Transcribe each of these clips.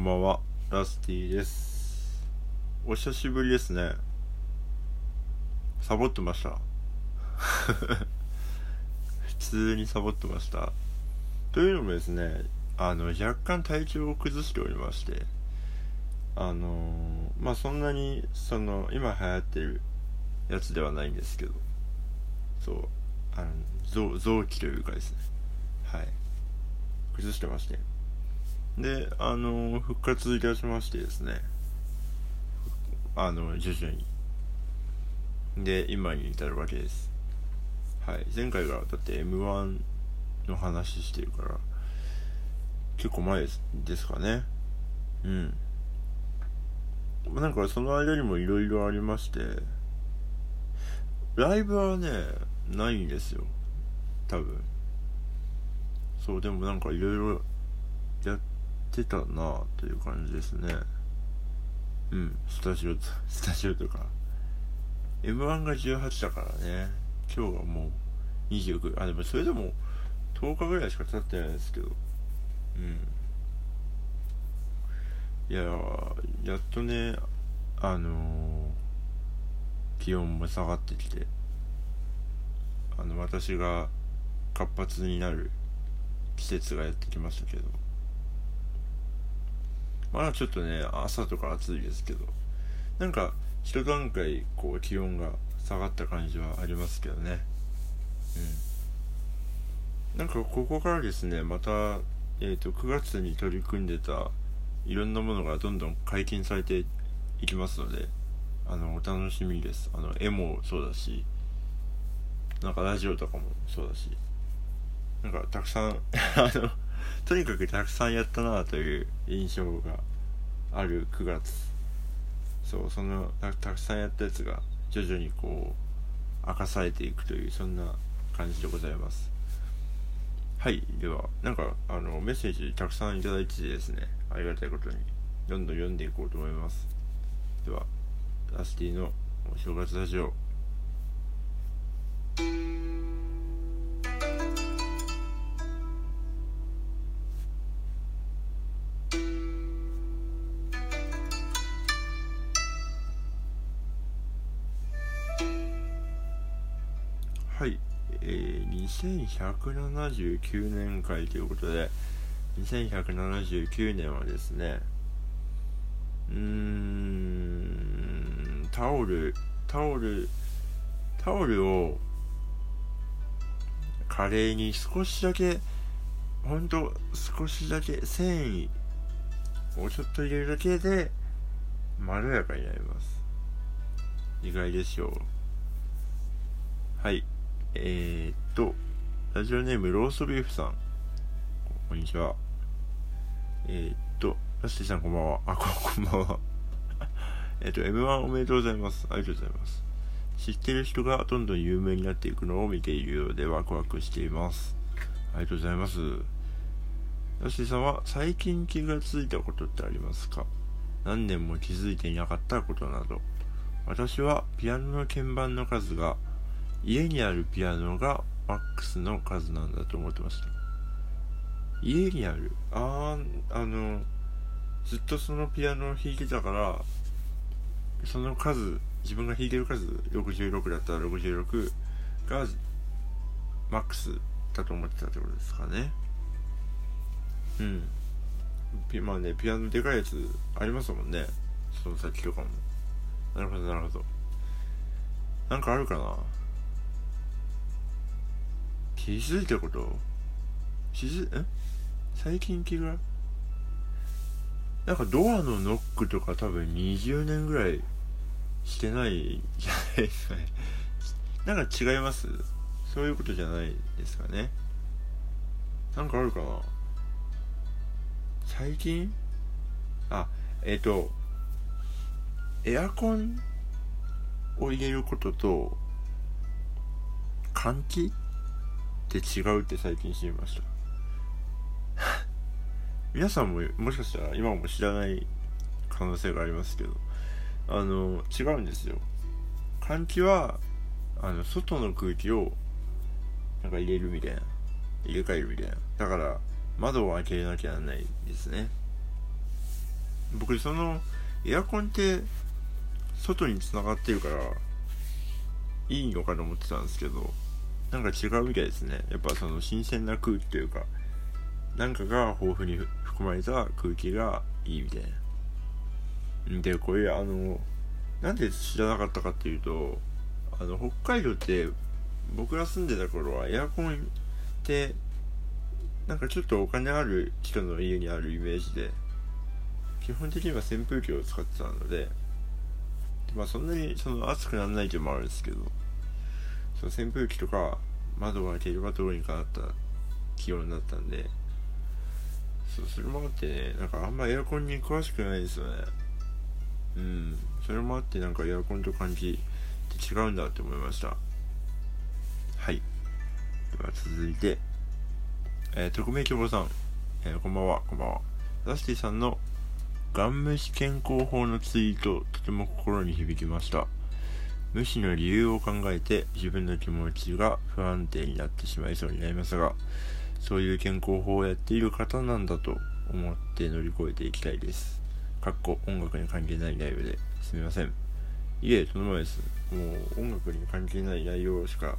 こんばんは、ラスティです。お久しぶりですね。サボってました。普通にサボってました。というのもですね、あの、若干体調を崩しておりまして、あのまあ、そんなに、その、今流行ってるやつではないんですけど、そう、あの、臓臓器というかですね、はい、崩してまして。で、あの、復活いたしましてですね、あの、徐々に。で、今に至るわけです。はい。前回が、だって M1 の話してるから、結構前ですかね。うん。なんかその間にもいろいろありまして、ライブはね、ないんですよ。多分。そう、でもなんかいろいろってたなという感じですね。うん、スタジオと、スタジオとか。M1 が18だからね。今日はもう29。あ、でもそれでも10日ぐらいしか経ってないですけど。うん。いややっとね、あのー気温も下がってきて、あの、私が活発になる季節がやってきましたけど、まだちょっとね、朝とか暑いですけど、なんか、一段階、こう、気温が下がった感じはありますけどね。うん。なんか、ここからですね、また、えっ、と、9月に取り組んでた、いろんなものがどんどん解禁されていきますので、あの、お楽しみです。あの、絵もそうだし、なんかラジオとかもそうだし、なんかたくさん、あの、とにかくたくさんやったなという印象がある9月。そう、そのたくさんやったやつが徐々にこう、明かされていくという、そんな感じでございます。はい、では、なんか、あの、メッセージたくさんいただいててですね、ありがたいことに、どんどん読んでいこうと思います。では、ラスティのお正月ラジオ。はい、えー、2179年会ということで、2179年はですね、うーん、タオル、タオル、タオルを、カレーに少しだけ、ほんと少しだけ繊維をちょっと入れるだけで、まろやかになります。意外でしょう。はい。えー、っと、ラジオネームローストビーフさん。こんにちは。えー、っと、ラスティさんこんばんは。あ、こんばんは。えっと、M1 おめでとうございます。ありがとうございます。知ってる人がどんどん有名になっていくのを見ているようでワクワクしています。ありがとうございます。ラスティさんは最近気がついたことってありますか？何年も気づいていなかったことなど。私はピアノの鍵盤の数が家にあるピアノがマックスの数なんだと思ってました。家にあるあー、あの、ずっとそのピアノを弾いてたから、その数、自分が弾いてる数、66だったら66がマックスだと思ってたってことですかね。うん。ピまあね、ピアノでかいやつありますもんね。その先とかも。なるほど、なるほど。なんかあるかな？気づいたこと？気づ、え？最近気が？なんかドアのノックとか多分20年ぐらいしてないじゃないですかね。なんか違います？そういうことじゃないですかね。なんかあるかな？最近？あ、えっ、と、エアコンを入れることと、換気？って違うって最近知りました。皆さんももしかしたら今も知らない可能性がありますけど、あの、違うんですよ。換気は、あの、外の空気を、なんか入れるみたいな。入れ替えるみたいな。だから、窓を開けなきゃならないですね。僕そのエアコンって外につながってるからいいのかと思ってたんですけどなんか違うみたいですね。やっぱその新鮮な空気というかなんかが豊富に含まれた空気がいいみたいな。でこれあのなんで知らなかったかっていうとあの北海道って僕が住んでた頃はエアコンってなんかちょっとお金ある人の家にあるイメージで基本的には扇風機を使ってたのでまあそんなにその暑くならないというのもあるんですけどその扇風機とか窓が開ければどうにかなった気温になったんでそうそれもあってねなんかあんまエアコンに詳しくないですよね。うん。それもあってなんかエアコンと感じって違うんだって思いました。はい。では続いてえー、特命希望さん、えー、こんばんは。こんばんは。ラスティさんのガン虫健康法のツイートとても心に響きました。無視の理由を考えて自分の気持ちが不安定になってしまいそうになりますがそういう健康法をやっている方なんだと思って乗り越えていきたいです。かっこ音楽に関係ない内容です。みません。いえとんでもないです。もう音楽に関係ない内容しか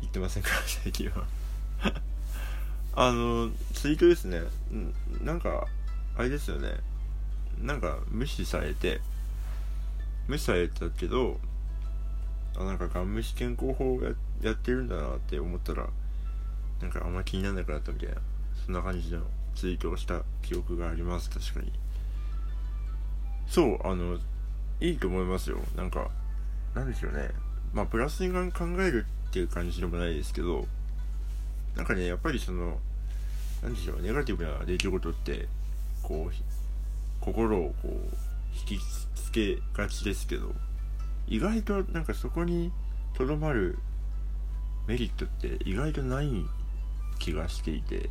言ってませんから最近は。あのツイートですね。なんかあれですよね。なんか無視されて無視されたけどあなんかガン無視健康法ややってるんだなって思ったらなんかあんま気にならなくなったみたいな。そんな感じのツイートをした記憶があります確かに。そうあのいいと思いますよ。なんかなんでしょうね。まあプラスに考えるっていう感じでもないですけどなんかねやっぱりそのなんでしょうネガティブな出来事ってこう心をこう引きつけがちですけど意外となんかそこにとどまるメリットって意外とない気がしていて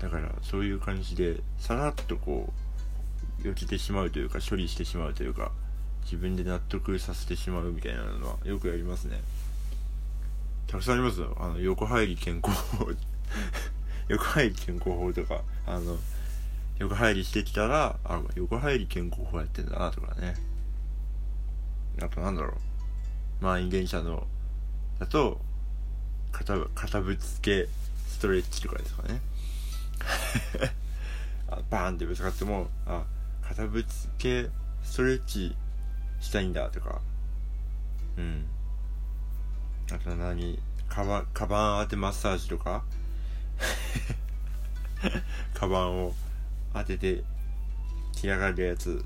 だからそういう感じでさらっとこう避けてしまうというか処理してしまうというか自分で納得させてしまうみたいなのはよくやりますね。たくさんありますよ。あの横入り健康法。横入り健康法とかあの横入りしてきたら、あ、横入り健康法やってんだなとかね。あとなんだろう。満員電車の、だと、肩、肩ぶつけストレッチとかですかね。あバーンってぶつかっても、あ、肩ぶつけストレッチしたいんだとか。うん。あと何カバン、カバン当てマッサージとか カバンを当てて来上がるやつ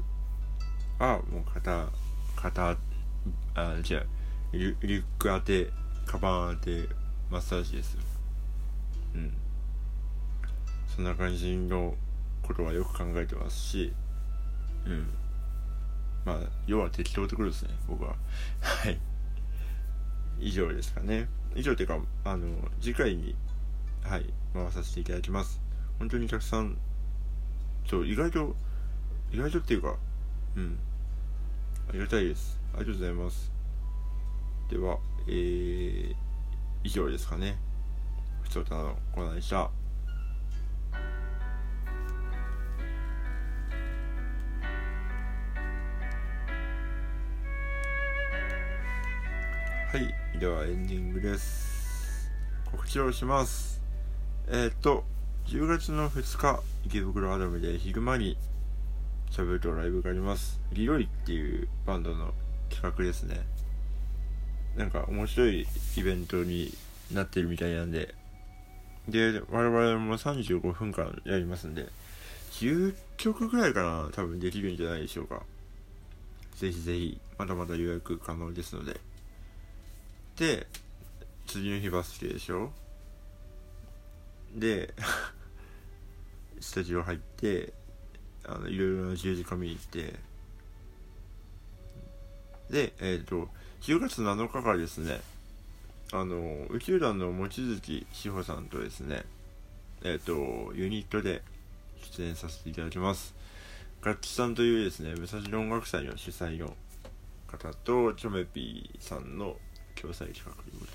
はもう肩肩あじゃリリュック当てカバン当てマッサージです。うん。そんな感じのことはよく考えてますしうん。まあ要は適当ってことですね僕は。はい。以上ですかね。以上っていうかあの次回にはい回させていただきます。本当にたくさんそう意外と意外とっていうかうん。ありがたいです。ありがとうございます。ではえー、以上ですかね。ふつおたのコーナーでした。はいではエンディングです。告知をします。えー、っと10月の2日池袋アダムで昼間にしゃべるとライブがあります。リロイっていうバンドの企画ですね。なんか面白いイベントになってるみたいなんで。で我々も35分間やりますんで。10曲ぐらいかな多分できるんじゃないでしょうか。ぜひぜひまだまだ予約可能ですので。で次の日バスケでしょ。で スタジオ入ってあのいろいろな十字架見に行って。でえっ、ー、と10月7日からですねあの宇宙団の望月志保さんとですねえっ、ー、とユニットで出演させていただきます。楽器さんというですね武蔵野音楽祭の主催の方とチョメピーさんの共催企画というこ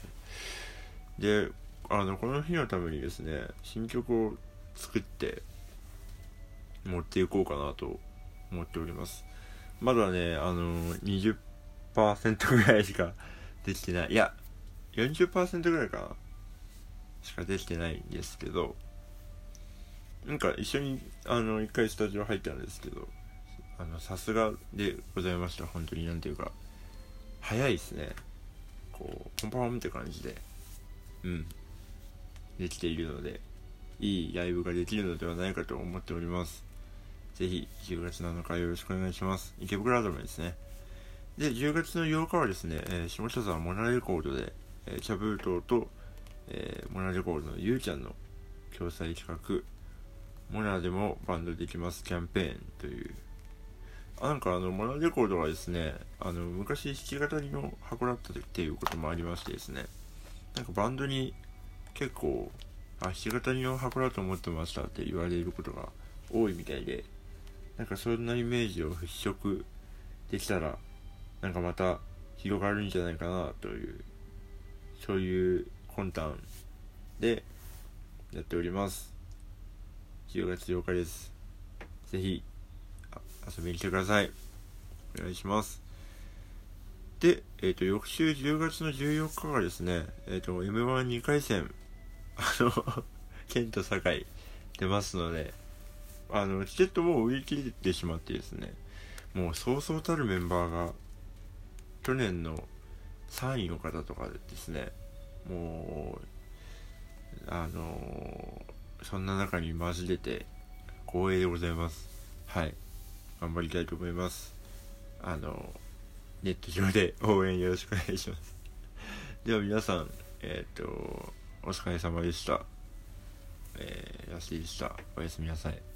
とでであのこの日のためにですね新曲を作って持っていこうかなと思っております。まだねあの20%ぐらいしかできてない。いや40%ぐらいかな。しかできてないんですけど。なんか一緒にあの一回スタジオ入ったんですけど。あのさすがでございました。本当になんていうか。早いですね。こうポンポンって感じで。うん。できているので。いいライブができるのではないかと思っております。ぜひ10月7日よろしくお願いします。池袋アドメですね。で10月の8日はですね、えー、下北沢モナレコードで、えー、チャブートと、えー、モナレコードのゆうちゃんの共催企画モナでもバンドできますキャンペーンという。あなんかあのモナレコードはですねあの昔弾き語りの箱だったっていうこともありましてですね。なんかバンドに結構あ弾き語りの箱だと思ってましたって言われることが多いみたいで。なんかそんなイメージを払拭できたらなんかまた広がるんじゃないかなというそういう魂胆でやっております。10月8日です。ぜひ遊びに来てください。お願いします。で、えっ、ー、と翌週10月の14日がですねえっ、ー、と m 1 2回戦あの県と堺出ますのであのチケットも売り切れてしまってですねもうそうそうたるメンバーが去年の3位の方とかでですねもうあのそんな中に混じれて光栄でございます。はい。頑張りたいと思います。あのネット上で応援よろしくお願いします。では皆さんえっ、とお疲れ様でした。えー、安井でした。おやすみなさい。